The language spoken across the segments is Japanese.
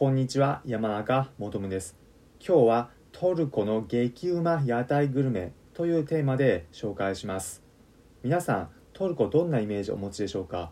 こんにちは山中もとむです。今日はトルコの激うま屋台グルメというテーマで紹介します。皆さんトルコどんなイメージをお持ちでしょうか？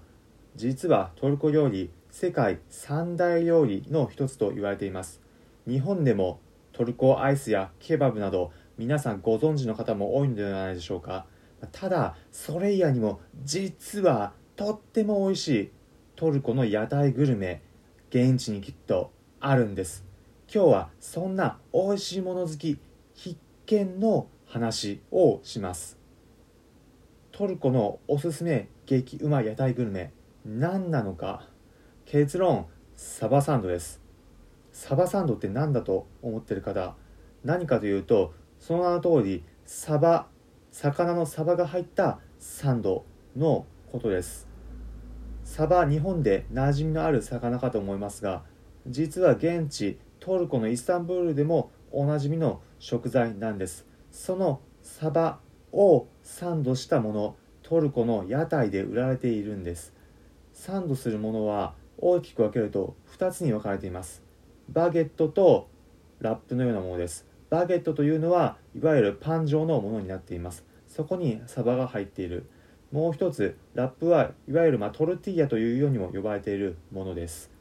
実はトルコ料理世界三大料理の一つと言われています。日本でもトルコアイスやケバブなど皆さんご存知の方も多いのではないでしょうか？ただそれ以外にも実はとっても美味しいトルコの屋台グルメ現地にきっとあるんです。今日はそんな美味しいもの好き必見の話をします。トルコのおすすめ激うま屋台グルメ何なのか。結論サバサンドです。サバサンドって何だと思ってる方何かというとその名の通りサバ魚のサバが入ったサンドのことです。サバ日本で馴染みのある魚かと思いますが実は現地トルコのイスタンブールでもおなじみの食材なんです。そのサバをサンドしたものトルコの屋台で売られているんです。サンドするものは大きく分けると2つに分かれています。バゲットとラップのようなものです。バゲットというのはいわゆるパン状のものになっています。そこにサバが入っている。もう一つラップはいわゆるまトルティーヤというようにも呼ばれているものです。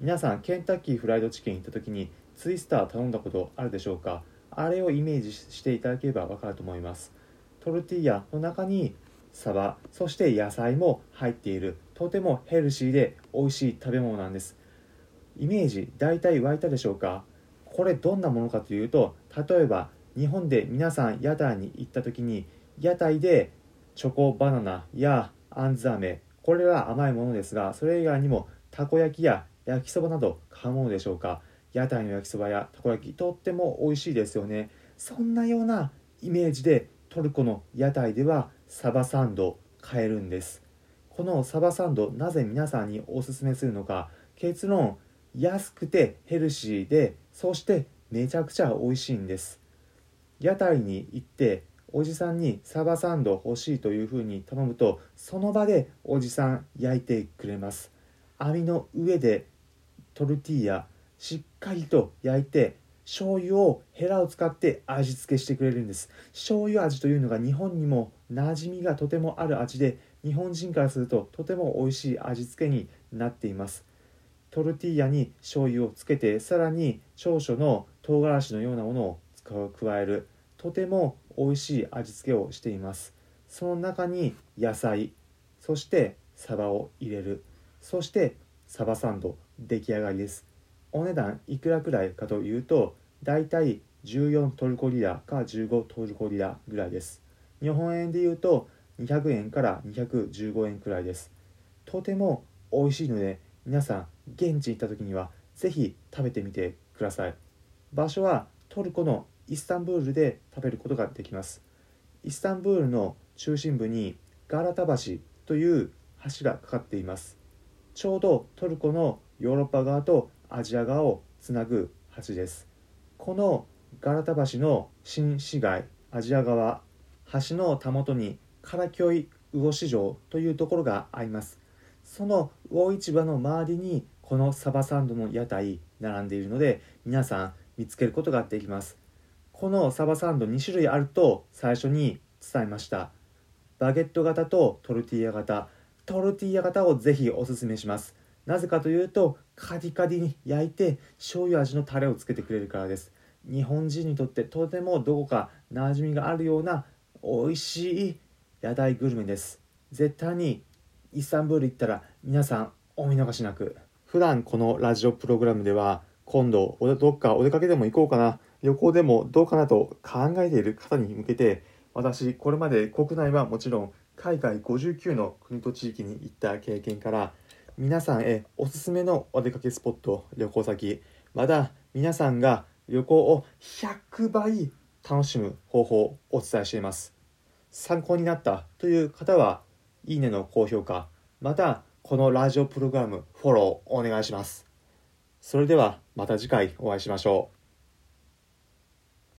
皆さんケンタッキーフライドチキン行った時にツイスター頼んだことあるでしょうか？あれをイメージしていただければわかると思います。トルティーヤの中にサバそして野菜も入っている。とてもヘルシーで美味しい食べ物なんです。イメージ大体湧いたでしょうか？これどんなものかというと例えば日本で皆さん屋台に行った時に屋台でチョコバナナやあんず飴。これは甘いものですがそれ以外にもたこ焼きや焼きそばなど買うものでしょうか？屋台の焼きそばやたこ焼きとっても美味しいですよね。そんなようなイメージでトルコの屋台ではサバサンド買えるんです。このサバサンドなぜ皆さんにおすすめするのか？結論安くてヘルシーでそしてめちゃくちゃ美味しいんです。屋台に行っておじさんにサバサンド欲しいというふうに頼むとその場でおじさん焼いてくれます。網の上でトルティーヤしっかりと焼いて醤油をヘラを使って味付けしてくれるんです。醤油味というのが日本にも馴染みがとてもある味で日本人からするととても美味しい味付けになっています。トルティーヤに醤油をつけてさらに少々の唐辛子のようなものを加えるとても美味しい味付けをしています。その中に野菜そしてサバを入れるそしてサバサンド出来上がりです。お値段いくらくらいかというとだいたい14トルコリラか15トルコリラぐらいです。日本円でいうと200円から215円くらいです。とても美味しいので皆さん現地行った時には是非食べてみてください。場所はトルコのイスタンブールで食べることができます。イスタンブールの中心部にガラタ橋という橋がかかっています。ちょうどトルコのヨーロッパ側とアジア側をつなぐ橋です。このガラタ橋の新市街アジア側橋のたもとにカラキョイ魚市場というところがあります。その魚市場の周りにこのサバサンドの屋台並んでいるので皆さん見つけることができます。このサバサンド2種類あると最初に伝えました。バゲット型とトルティーヤ型。トルティーヤ型をぜひおすすめします。なぜかというとカリカリに焼いて醤油味のタレをつけてくれるからです。日本人にとってとてもどこか馴染みがあるような美味しい屋台グルメです。絶対にイスタンブール行ったら皆さんお見逃しなく。普段このラジオプログラムでは今度どっかお出かけでも行こうかな。旅行でもどうかなと考えている方に向けて私これまで国内はもちろん海外59の国と地域に行った経験から皆さんへおすすめのお出かけスポット旅行先。また皆さんが旅行を100倍楽しむ方法をお伝えしています。参考になったという方はいいねの高評価。またこのラジオプログラムフォローお願いします。それではまた次回お会いしましょう。